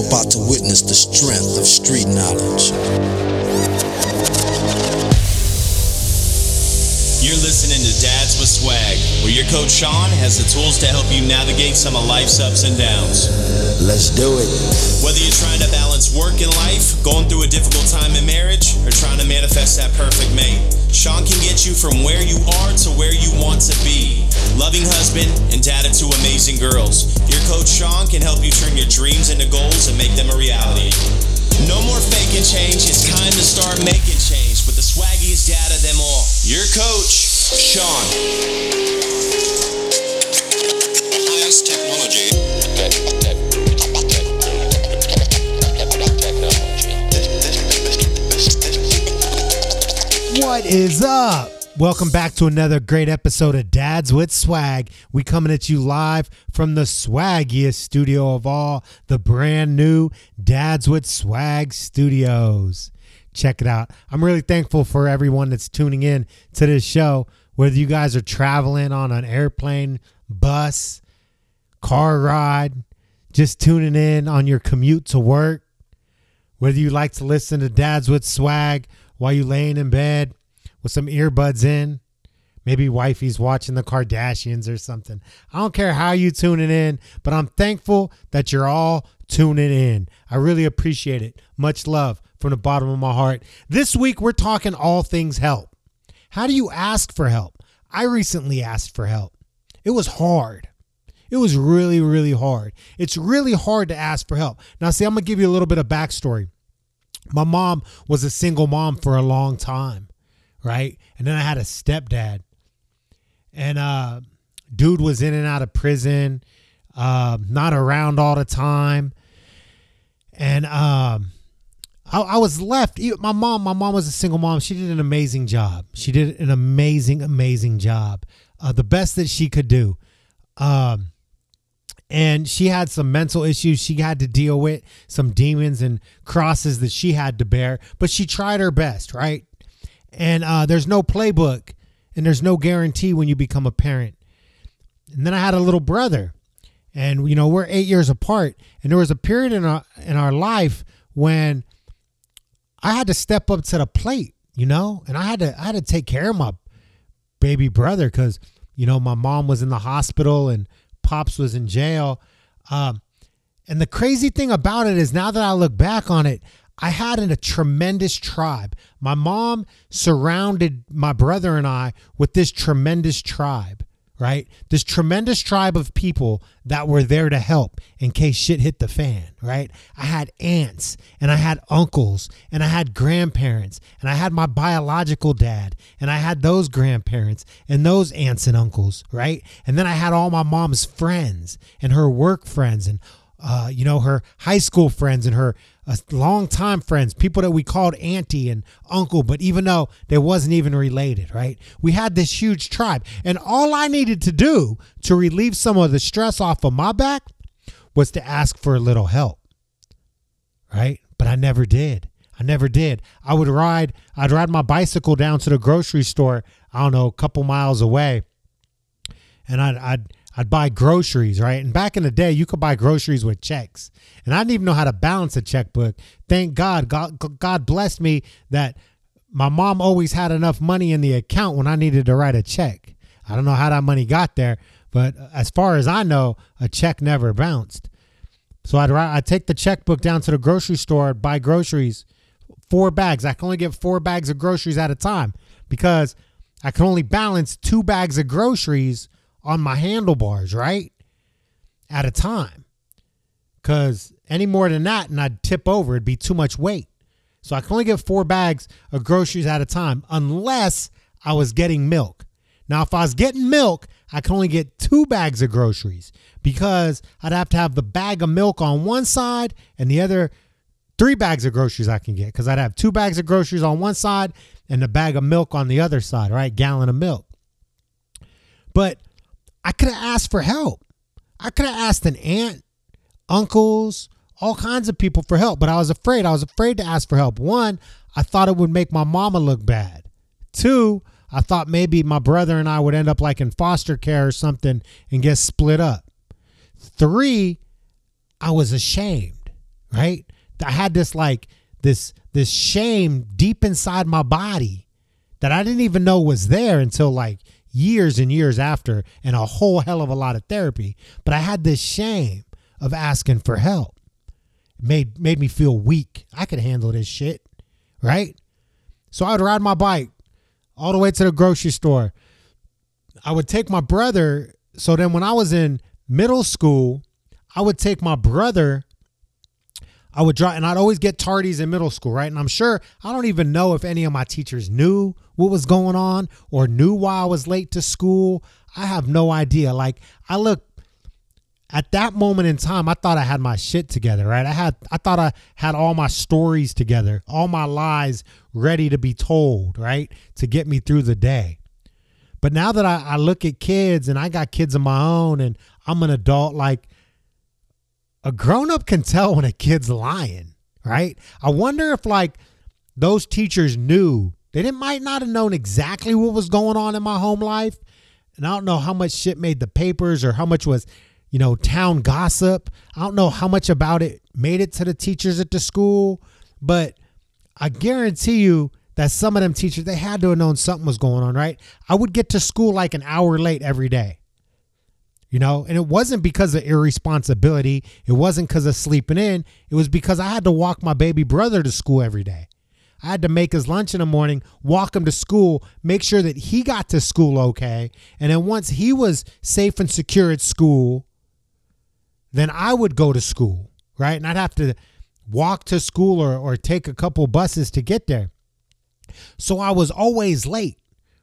you're about to witness the strength of street knowledge. You're listening to Dads with Swag, where your coach Sean has the tools to help you navigate some of life's ups and downs. Let's do it. Whether you're trying to balance work and life, going through a difficult time in marriage, or trying to manifest that perfect mate, Sean can get you from where you are to where you want to be. Loving husband and dad of two amazing girls. Your coach Sean can help you turn your dreams into goals and make them a reality. No more faking change. It's time to start making change with the swaggiest dad of them all. Your coach, Sean. highest technology. What is up? Welcome back to another great episode of Dads with Swag. We coming at you live from the swaggiest studio of all, the brand new Dads with Swag Studios. Check it out. I'm really thankful for everyone that's tuning in to this show. Whether you guys are traveling on an airplane, bus, car ride, just tuning in on your commute to work, whether you like to listen to Dads with Swag while you laying in bed with some earbuds in, maybe wifey's watching the Kardashians or something. I don't care how you tuning in, but I'm thankful that you're all tuning in. I really appreciate it. Much love from the bottom of my heart. This week we're talking all things help. How do you ask for help? I recently asked for help. It was hard. It was really, really hard. It's really hard to ask for help. Now, see, I'm going to give you a little bit of backstory. My mom was a single mom for a long time, right? And then I had a stepdad. And uh dude was in and out of prison, uh, not around all the time. And um I, I was left. My mom, my mom was a single mom. She did an amazing job. She did an amazing, amazing job. Uh, the best that she could do. Um, and she had some mental issues she had to deal with, some demons and crosses that she had to bear, but she tried her best, right? And uh, there's no playbook and there's no guarantee when you become a parent. And then I had a little brother, and you know we're eight years apart, and there was a period in our in our life when I had to step up to the plate, you know, and I had to I had to take care of my baby brother because you know my mom was in the hospital and pops was in jail. Um, and the crazy thing about it is now that I look back on it, I had a tremendous tribe. My mom surrounded my brother and I with this tremendous tribe, right? This tremendous tribe of people that were there to help in case shit hit the fan, right? I had aunts and I had uncles and I had grandparents and I had my biological dad and I had those grandparents and those aunts and uncles, right? And then I had all my mom's friends and her work friends and uh, you know, her high school friends and her uh, longtime friends, people that we called auntie and uncle, but even though they wasn't even related, right? We had this huge tribe. And all I needed to do to relieve some of the stress off of my back was to ask for a little help, right? But I never did. I never did. I would ride, I'd ride my bicycle down to the grocery store, I don't know, a couple miles away. And I'd, I'd, I'd buy groceries, right? And back in the day, you could buy groceries with checks. And I didn't even know how to balance a checkbook. Thank God, God, God blessed me that my mom always had enough money in the account when I needed to write a check. I don't know how that money got there, but as far as I know, a check never bounced. So I'd I'd take the checkbook down to the grocery store, buy groceries, four bags. I can only get four bags of groceries at a time because I can only balance two bags of groceries on my handlebars, right? At a time. Because any more than that, and I'd tip over, it'd be too much weight. So I can only get four bags of groceries at a time unless I was getting milk. Now, if I was getting milk, I can only get two bags of groceries because I'd have to have the bag of milk on one side and the other three bags of groceries I can get because I'd have two bags of groceries on one side and a bag of milk on the other side, right? Gallon of milk. But I could have asked for help. I could have asked an aunt, uncles, all kinds of people for help, but I was afraid. I was afraid to ask for help. One, I thought it would make my mama look bad. Two, I thought maybe my brother and I would end up like in foster care or something and get split up. Three, I was ashamed, right? I had this like this this shame deep inside my body that I didn't even know was there until like years and years after and a whole hell of a lot of therapy. But I had this shame of asking for help. It made made me feel weak. I could handle this shit, right? So I would ride my bike all the way to the grocery store. I would take my brother. So then when I was in middle school, I would take my brother. I would drive, and I'd always get tardies in middle school, right? And I'm sure I don't even know if any of my teachers knew what was going on or knew why I was late to school. I have no idea. Like I look at that moment in time, I thought I had my shit together, right? I had I thought I had all my stories together, all my lies ready to be told, right? To get me through the day. But now that I, I look at kids and I got kids of my own and I'm an adult, like a grown up can tell when a kid's lying, right? I wonder if like those teachers knew they didn't might not have known exactly what was going on in my home life. And I don't know how much shit made the papers or how much was, you know, town gossip. I don't know how much about it made it to the teachers at the school, but I guarantee you that some of them teachers they had to have known something was going on, right? I would get to school like an hour late every day. You know, and it wasn't because of irresponsibility. It wasn't because of sleeping in. It was because I had to walk my baby brother to school every day. I had to make his lunch in the morning, walk him to school, make sure that he got to school okay. And then once he was safe and secure at school, then I would go to school, right? And I'd have to walk to school or, or take a couple buses to get there. So I was always late,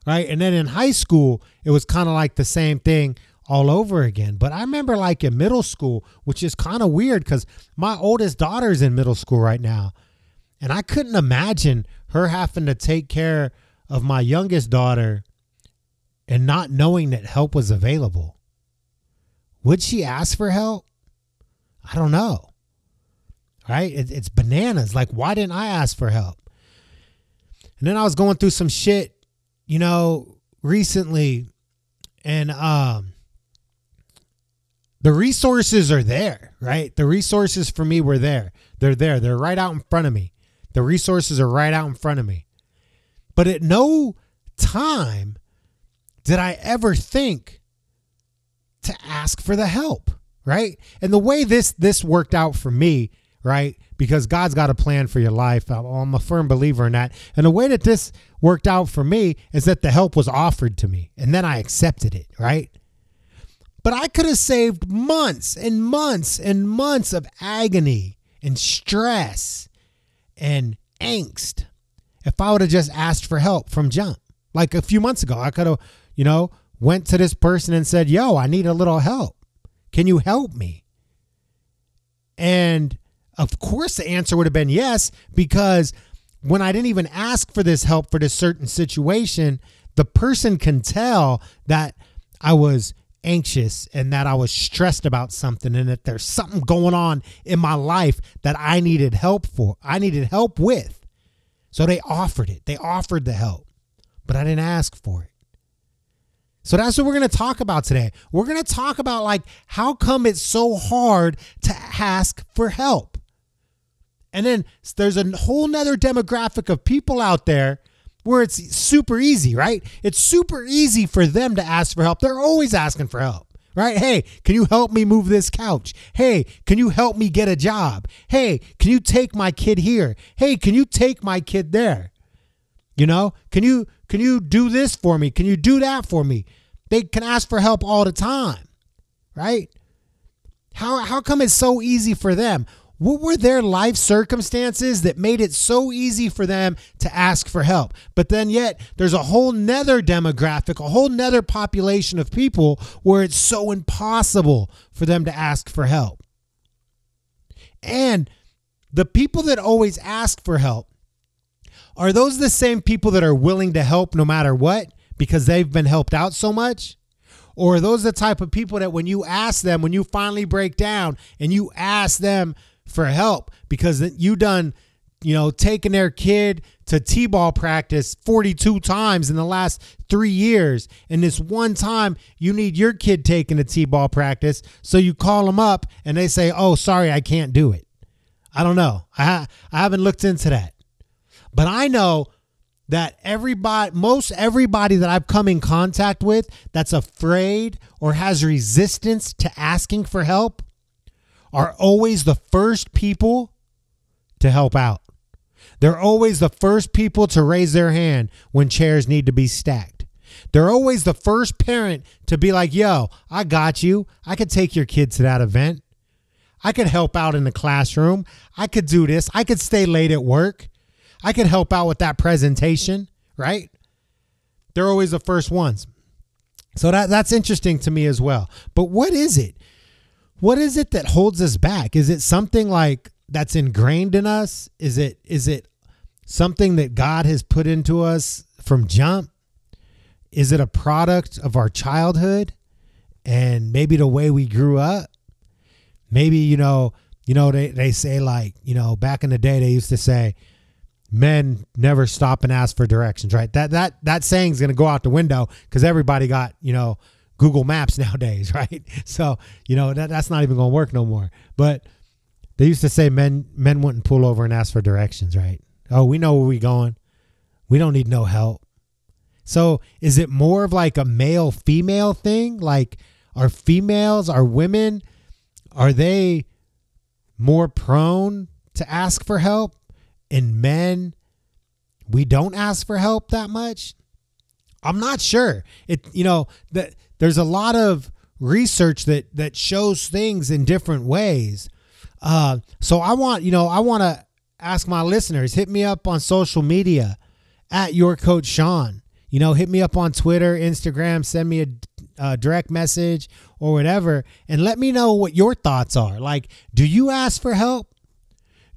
right? And then in high school, it was kind of like the same thing all over again. But I remember like in middle school, which is kind of weird because my oldest daughter's in middle school right now. And I couldn't imagine her having to take care of my youngest daughter and not knowing that help was available. Would she ask for help? I don't know. Right? It, it's bananas. Like, why didn't I ask for help? And then I was going through some shit, you know, recently, and um, the resources are there, right? The resources for me were there. They're there. They're right out in front of me. The resources are right out in front of me. But at no time did I ever think to ask for the help, right? And the way this this worked out for me, right? Because God's got a plan for your life. I'm a firm believer in that. And the way that this worked out for me is that the help was offered to me and then I accepted it, right? But I could have saved months and months and months of agony and stress and angst if I would have just asked for help from jump. Like a few months ago, I could have, you know, went to this person and said, "Yo, I need a little help. Can you help me?" And of course the answer would have been yes because when I didn't even ask for this help for this certain situation, the person can tell that I was anxious and that I was stressed about something and that there's something going on in my life that I needed help for. I needed help with. So they offered it. They offered the help, but I didn't ask for it. So that's what we're going to talk about today. We're going to talk about like how come it's so hard to ask for help. And then there's a whole nother demographic of people out there where it's super easy, right? It's super easy for them to ask for help. They're always asking for help, right? Hey, can you help me move this couch? Hey, can you help me get a job? Hey, can you take my kid here? Hey, can you take my kid there? You know, can you can you do this for me? Can you do that for me? They can ask for help all the time, right? How how come it's so easy for them? What were their life circumstances that made it so easy for them to ask for help? But then, yet, there's a whole nether demographic, a whole nether population of people where it's so impossible for them to ask for help. And the people that always ask for help are those the same people that are willing to help no matter what because they've been helped out so much? Or are those the type of people that when you ask them, when you finally break down and you ask them for help because you done you know taking their kid to t-ball practice 42 times in the last three years and this one time you need your kid taking to t-ball practice so you call them up and they say oh sorry i can't do it I don't know. I I haven't looked into that. But I know that everybody most everybody that I've come in contact with that's afraid or has resistance to asking for help are always the first people to help out. They're always the first people to raise their hand when chairs need to be stacked. They're always the first parent to be like, yo, I got you. I could take your kid to that event. I could help out in the classroom. I could do this. I could stay late at work. I could help out with that presentation, right? They're always the first ones. So that that's interesting to me as well. But what is it? What is it that holds us back? Is it something like that's ingrained in us? Is it is it something that God has put into us from jump? Is it a product of our childhood and maybe the way we grew up? Maybe, you know, you know, they, they say like, you know, back in the day they used to say, men never stop and ask for directions, right? That that that saying's gonna go out the window because everybody got, you know, Google Maps nowadays, right? So, you know, that, that's not even gonna work no more. But they used to say men men wouldn't pull over and ask for directions, right? Oh, we know where we're going. We don't need no help. So is it more of like a male female thing? Like are females, are women, are they more prone to ask for help? And men, we don't ask for help that much? I'm not sure. It you know, that there's a lot of research that that shows things in different ways. Uh, so I want, you know, I want to ask my listeners, hit me up on social media at your coach Sean. You know, hit me up on Twitter, Instagram, send me a, a direct message or whatever, and let me know what your thoughts are. Like, do you ask for help?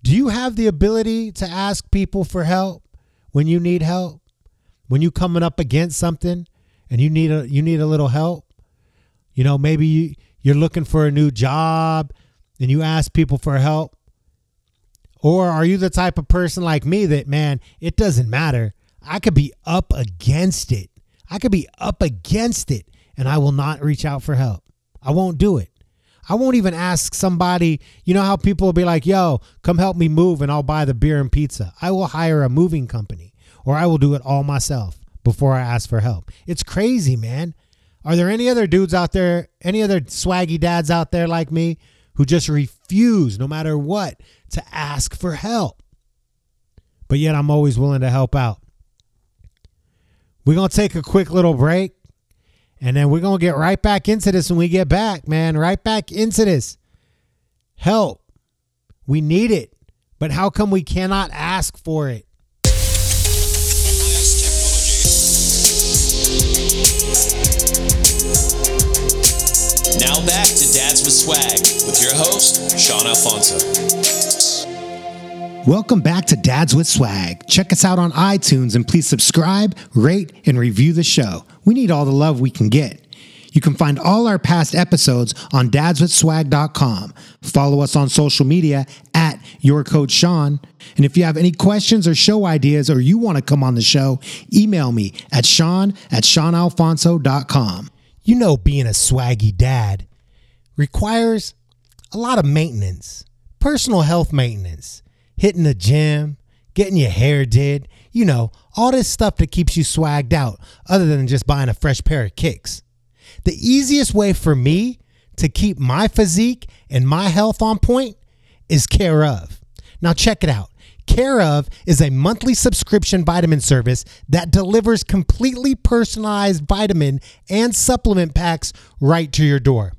Do you have the ability to ask people for help when you need help? When you coming up against something and you need a you need a little help? You know, maybe you, you're looking for a new job and you ask people for help? Or are you the type of person like me that, man, it doesn't matter. I could be up against it. I could be up against it and I will not reach out for help. I won't do it. I won't even ask somebody, you know how people will be like, yo, come help me move and I'll buy the beer and pizza. I will hire a moving company or I will do it all myself before I ask for help. It's crazy, man. Are there any other dudes out there, any other swaggy dads out there like me who just refuse, no matter what, to ask for help? But yet I'm always willing to help out. We're going to take a quick little break and then we're going to get right back into this when we get back, man. Right back into this. Help. We need it. But how come we cannot ask for it? Now back to Dads with Swag with your host, Sean Alfonso. Welcome back to Dads with Swag. Check us out on iTunes and please subscribe, rate, and review the show. We need all the love we can get. You can find all our past episodes on dadswithswag.com. Follow us on social media at your coach Sean. And if you have any questions or show ideas or you want to come on the show, email me at sean at seanalfonso.com. You know, being a swaggy dad requires a lot of maintenance, personal health maintenance, hitting the gym, getting your hair did, you know, all this stuff that keeps you swagged out, other than just buying a fresh pair of kicks. The easiest way for me to keep my physique and my health on point is Care of. Now, check it out. Care of is a monthly subscription vitamin service that delivers completely personalized vitamin and supplement packs right to your door.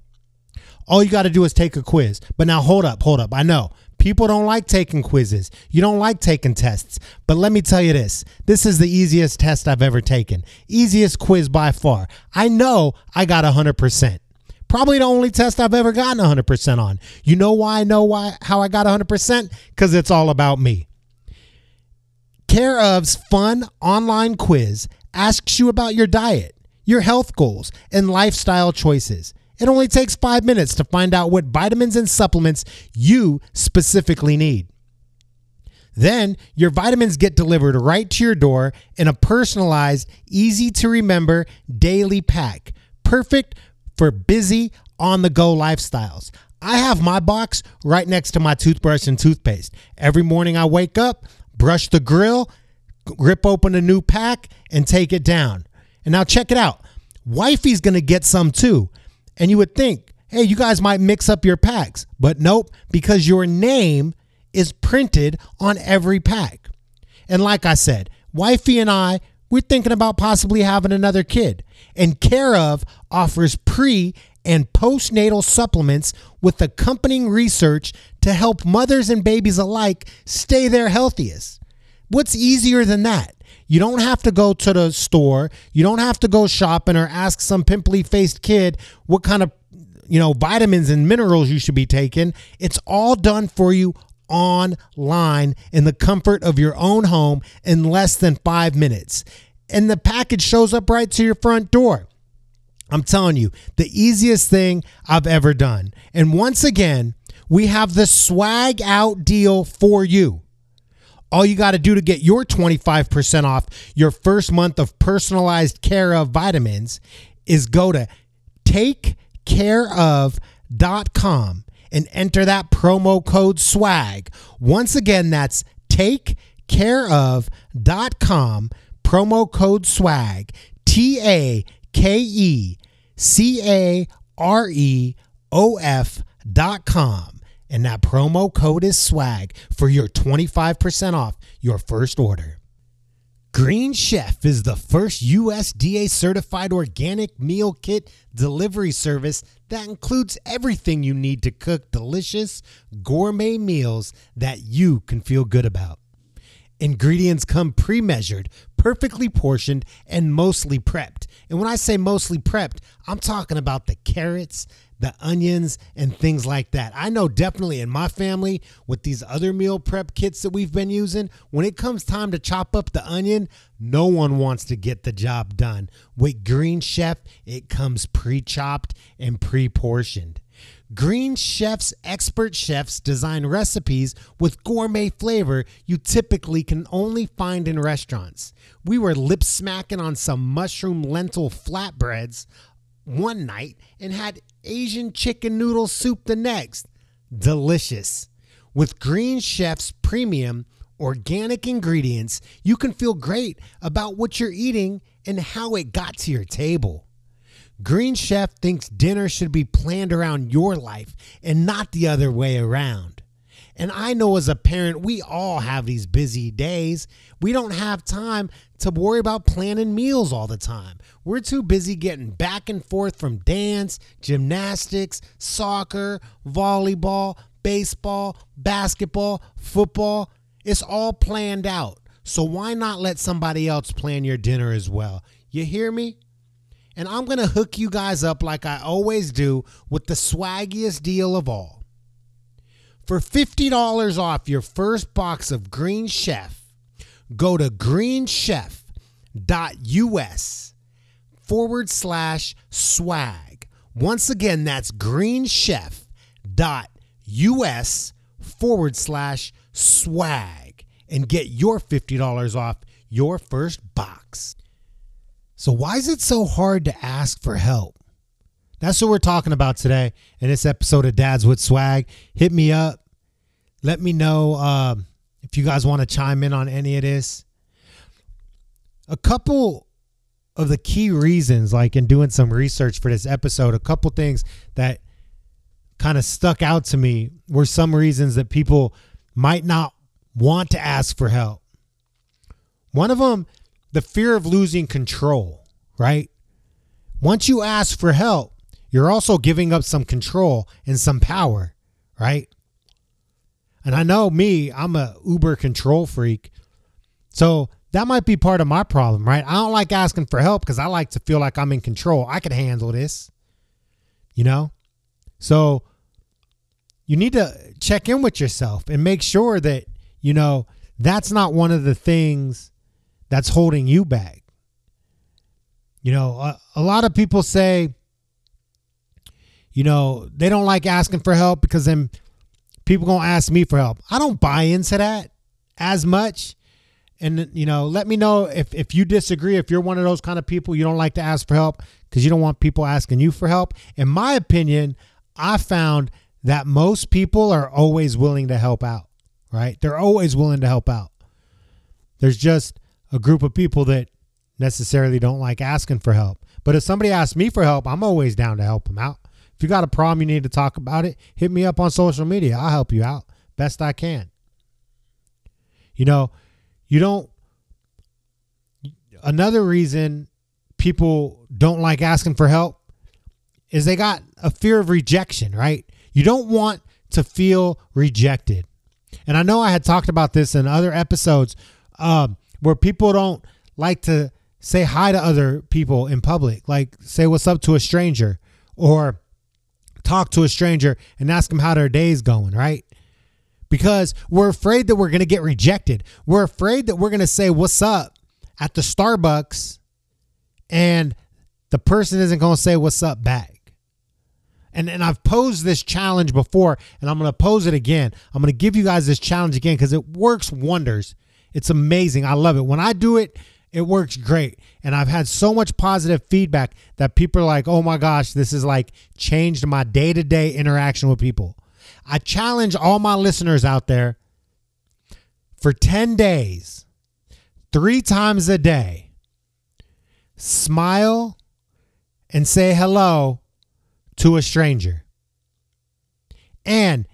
All you got to do is take a quiz. But now, hold up, hold up. I know people don't like taking quizzes, you don't like taking tests. But let me tell you this this is the easiest test I've ever taken, easiest quiz by far. I know I got 100%. Probably the only test I've ever gotten 100% on. You know why I know why how I got 100%? Cuz it's all about me. Care of's fun online quiz asks you about your diet, your health goals, and lifestyle choices. It only takes 5 minutes to find out what vitamins and supplements you specifically need. Then your vitamins get delivered right to your door in a personalized, easy to remember daily pack, perfect for busy, on the go lifestyles. I have my box right next to my toothbrush and toothpaste. Every morning I wake up, brush the grill, rip open a new pack, and take it down. And now check it out. Wifey's going to get some too. And you would think, hey, you guys might mix up your packs. But nope, because your name is printed on every pack. And like I said, wifey and I, we're thinking about possibly having another kid. And Care of offers pre and postnatal supplements with accompanying research to help mothers and babies alike stay their healthiest. What's easier than that? You don't have to go to the store. You don't have to go shopping or ask some pimply faced kid what kind of you know vitamins and minerals you should be taking. It's all done for you online in the comfort of your own home in less than 5 minutes. And the package shows up right to your front door. I'm telling you, the easiest thing I've ever done. And once again, we have the swag out deal for you. All you got to do to get your 25% off your first month of personalized care of vitamins is go to takecareof.com and enter that promo code swag. Once again, that's takecareof.com, promo code swag. T A K E C A R E O F dot com. And that promo code is swag for your 25% off your first order. Green Chef is the first USDA certified organic meal kit delivery service that includes everything you need to cook delicious gourmet meals that you can feel good about. Ingredients come pre measured, perfectly portioned, and mostly prepped. And when I say mostly prepped, I'm talking about the carrots, the onions, and things like that. I know definitely in my family with these other meal prep kits that we've been using, when it comes time to chop up the onion, no one wants to get the job done. With Green Chef, it comes pre chopped and pre portioned. Green Chef's expert chefs design recipes with gourmet flavor you typically can only find in restaurants. We were lip smacking on some mushroom lentil flatbreads one night and had Asian chicken noodle soup the next. Delicious. With Green Chef's premium organic ingredients, you can feel great about what you're eating and how it got to your table. Green Chef thinks dinner should be planned around your life and not the other way around. And I know as a parent, we all have these busy days. We don't have time to worry about planning meals all the time. We're too busy getting back and forth from dance, gymnastics, soccer, volleyball, baseball, basketball, football. It's all planned out. So why not let somebody else plan your dinner as well? You hear me? And I'm going to hook you guys up like I always do with the swaggiest deal of all. For $50 off your first box of Green Chef, go to greenchef.us forward slash swag. Once again, that's greenchef.us forward slash swag and get your $50 off your first box. So, why is it so hard to ask for help? That's what we're talking about today in this episode of Dads with Swag. Hit me up. Let me know um, if you guys want to chime in on any of this. A couple of the key reasons, like in doing some research for this episode, a couple things that kind of stuck out to me were some reasons that people might not want to ask for help. One of them the fear of losing control, right? Once you ask for help, you're also giving up some control and some power, right? And I know me, I'm a uber control freak. So that might be part of my problem, right? I don't like asking for help because I like to feel like I'm in control. I can handle this, you know? So you need to check in with yourself and make sure that, you know, that's not one of the things that's holding you back. You know, a, a lot of people say, you know, they don't like asking for help because then people gonna ask me for help. I don't buy into that as much. And you know, let me know if if you disagree. If you're one of those kind of people, you don't like to ask for help because you don't want people asking you for help. In my opinion, I found that most people are always willing to help out, right? They're always willing to help out. There's just a group of people that necessarily don't like asking for help. But if somebody asks me for help, I'm always down to help them out. If you got a problem, you need to talk about it, hit me up on social media. I'll help you out best I can. You know, you don't. Another reason people don't like asking for help is they got a fear of rejection, right? You don't want to feel rejected. And I know I had talked about this in other episodes um, where people don't like to say hi to other people in public, like say what's up to a stranger or talk to a stranger and ask them how their day's going, right? Because we're afraid that we're going to get rejected. We're afraid that we're going to say what's up at the Starbucks and the person isn't going to say what's up back. And, and I've posed this challenge before, and I'm going to pose it again. I'm going to give you guys this challenge again because it works wonders. It's amazing. I love it. When I do it, it works great. And I've had so much positive feedback that people are like, oh my gosh, this has like changed my day to day interaction with people. I challenge all my listeners out there for 10 days, three times a day, smile and say hello to a stranger. And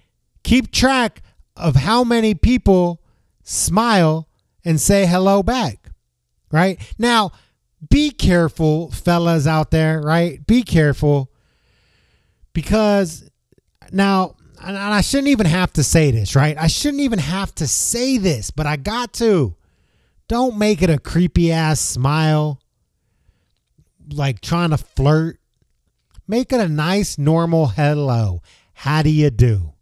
keep track of how many people smile and say hello back. Right? Now, be careful, fellas out there, right? Be careful because now, and I shouldn't even have to say this, right? I shouldn't even have to say this, but I got to. Don't make it a creepy ass smile, like trying to flirt. Make it a nice, normal hello. How do you do?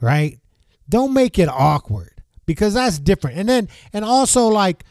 Right? Don't make it awkward because that's different. And then, and also, like,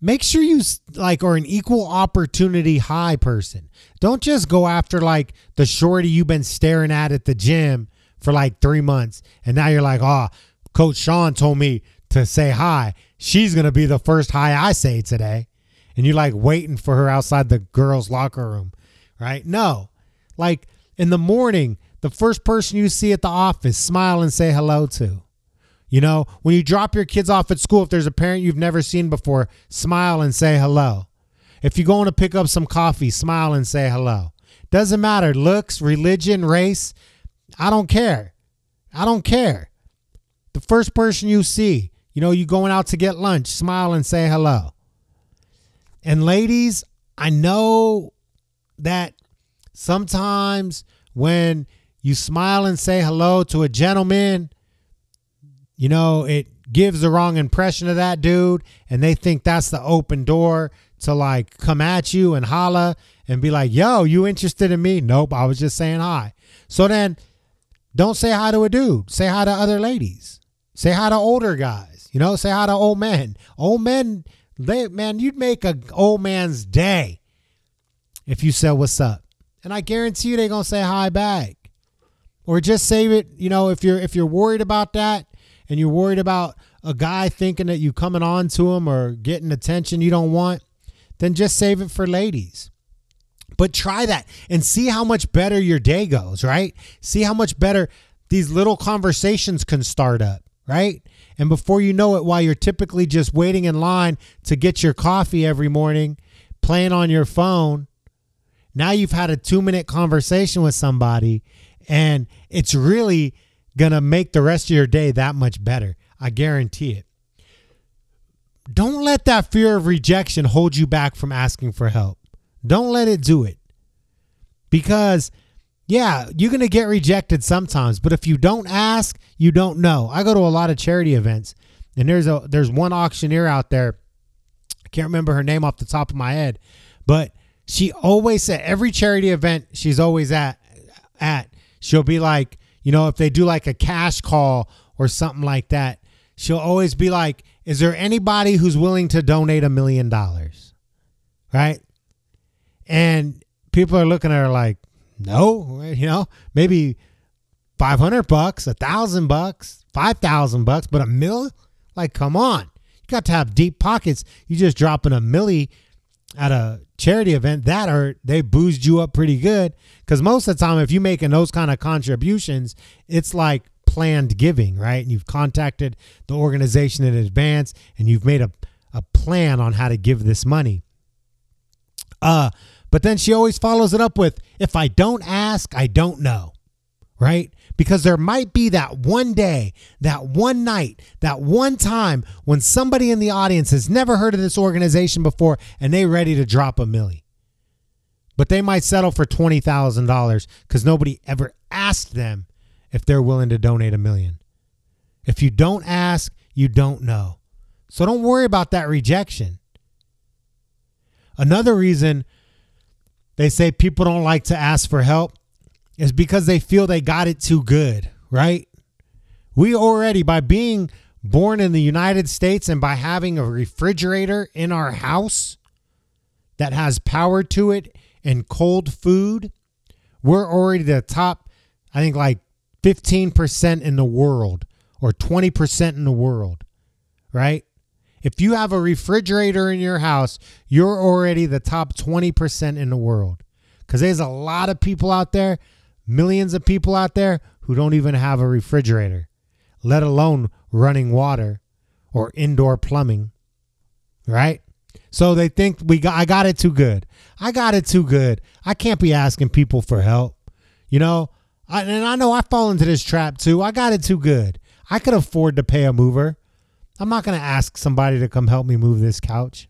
make sure you like are an equal opportunity high person. Don't just go after like the shorty you've been staring at at the gym for like three months, and now you're like, oh, Coach Sean told me to say hi. She's gonna be the first hi I say today, and you're like waiting for her outside the girls' locker room right? No. Like in the morning, the first person you see at the office, smile and say hello to. You know, when you drop your kids off at school, if there's a parent you've never seen before, smile and say hello. If you're going to pick up some coffee, smile and say hello. Doesn't matter, looks, religion, race, I don't care. I don't care. The first person you see, you know, you going out to get lunch, smile and say hello. And ladies, I know that sometimes when you smile and say hello to a gentleman, you know, it gives the wrong impression of that dude and they think that's the open door to like come at you and holla and be like, yo, you interested in me? Nope, I was just saying hi. So then don't say hi to a dude. Say hi to other ladies. Say hi to older guys. You know, say hi to old men. Old men, they, man, you'd make a old man's day if you say what's up. And I guarantee you they're gonna say hi back. Or just save it, you know, if you're if you're worried about that and you're worried about a guy thinking that you coming on to him or getting attention you don't want, then just save it for ladies. But try that and see how much better your day goes, right? See how much better these little conversations can start up, right? And before you know it, while you're typically just waiting in line to get your coffee every morning, playing on your phone, now you've had a two minute conversation with somebody, and it's really going to make the rest of your day that much better. I guarantee it. Don't let that fear of rejection hold you back from asking for help. Don't let it do it. Because, yeah, you're going to get rejected sometimes, but if you don't ask, you don't know. I go to a lot of charity events, and there's a there's one auctioneer out there. I can't remember her name off the top of my head, but she always said every charity event she's always at at she'll be like you know if they do like a cash call or something like that she'll always be like is there anybody who's willing to donate a million dollars? Right? And people are looking at her like no you know maybe 500 bucks a thousand bucks 5000 bucks but a mill like come on. You got to have deep pockets. You just dropping a milli at a charity event, that or they boozed you up pretty good. Because most of the time, if you're making those kind of contributions, it's like planned giving, right? And you've contacted the organization in advance and you've made a, a plan on how to give this money. Uh, but then she always follows it up with, if I don't ask, I don't know, right? Because there might be that one day, that one night, that one time when somebody in the audience has never heard of this organization before and they're ready to drop a milli. But they might settle for $20,000 because nobody ever asked them if they're willing to donate a million. If you don't ask, you don't know. So don't worry about that rejection. Another reason they say people don't like to ask for help is because they feel they got it too good, right? We already, by being born in the United States and by having a refrigerator in our house that has power to it and cold food, we're already the top, I think, like 15% in the world or 20% in the world, right? If you have a refrigerator in your house, you're already the top 20% in the world. Because there's a lot of people out there, millions of people out there, who don't even have a refrigerator, let alone running water or indoor plumbing, right? So they think we got I got it too good. I got it too good. I can't be asking people for help. You know, I, and I know I fall into this trap too. I got it too good. I could afford to pay a mover. I'm not going to ask somebody to come help me move this couch.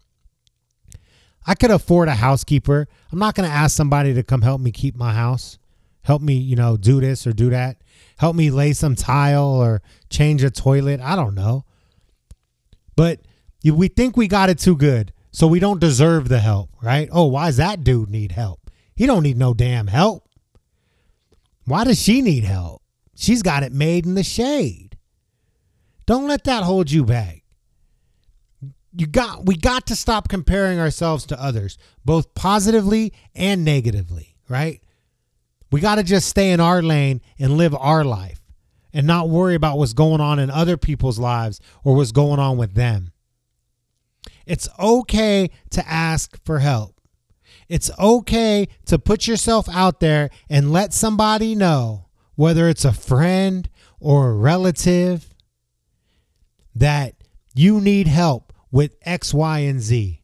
I could afford a housekeeper. I'm not going to ask somebody to come help me keep my house, help me, you know, do this or do that, help me lay some tile or change a toilet. I don't know. But we think we got it too good, so we don't deserve the help, right? Oh, why does that dude need help? He don't need no damn help. Why does she need help? She's got it made in the shade. Don't let that hold you back. You got we got to stop comparing ourselves to others, both positively and negatively, right? We got to just stay in our lane and live our life and not worry about what's going on in other people's lives or what's going on with them. It's okay to ask for help. It's okay to put yourself out there and let somebody know, whether it's a friend or a relative, that you need help with X, Y, and Z.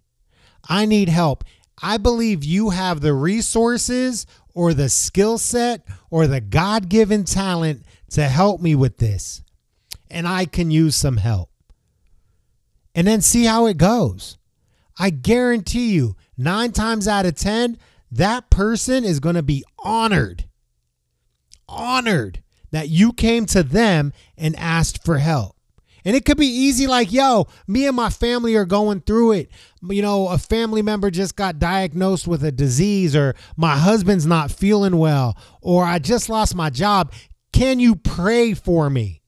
I need help. I believe you have the resources or the skill set or the God given talent to help me with this. And I can use some help. And then see how it goes. I guarantee you, nine times out of 10, that person is going to be honored. Honored that you came to them and asked for help. And it could be easy, like, yo, me and my family are going through it. You know, a family member just got diagnosed with a disease, or my husband's not feeling well, or I just lost my job. Can you pray for me?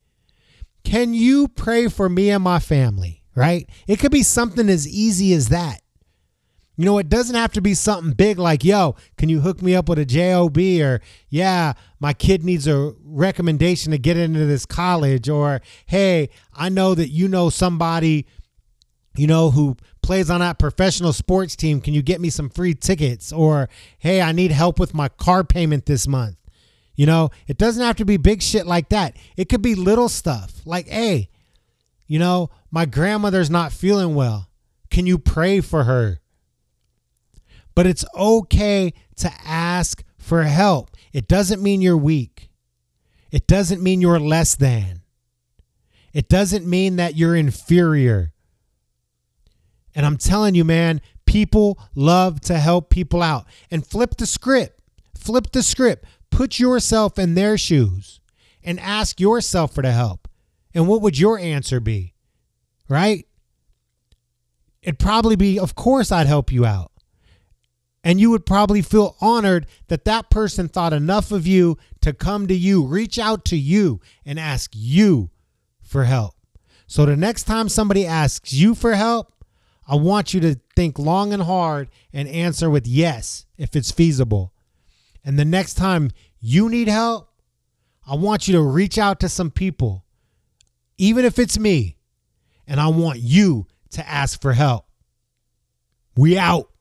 Can you pray for me and my family? Right? It could be something as easy as that. You know, it doesn't have to be something big like, yo, can you hook me up with a JOB? Or, yeah, my kid needs a recommendation to get into this college. Or, hey, I know that you know somebody, you know, who plays on that professional sports team. Can you get me some free tickets? Or, hey, I need help with my car payment this month. You know, it doesn't have to be big shit like that. It could be little stuff like, hey, you know, my grandmother's not feeling well. Can you pray for her? But it's okay to ask for help. It doesn't mean you're weak. It doesn't mean you're less than. It doesn't mean that you're inferior. And I'm telling you, man, people love to help people out. And flip the script. Flip the script. Put yourself in their shoes and ask yourself for the help. And what would your answer be? Right? It'd probably be, of course, I'd help you out. And you would probably feel honored that that person thought enough of you to come to you, reach out to you, and ask you for help. So the next time somebody asks you for help, I want you to think long and hard and answer with yes if it's feasible. And the next time you need help, I want you to reach out to some people, even if it's me, and I want you to ask for help. We out.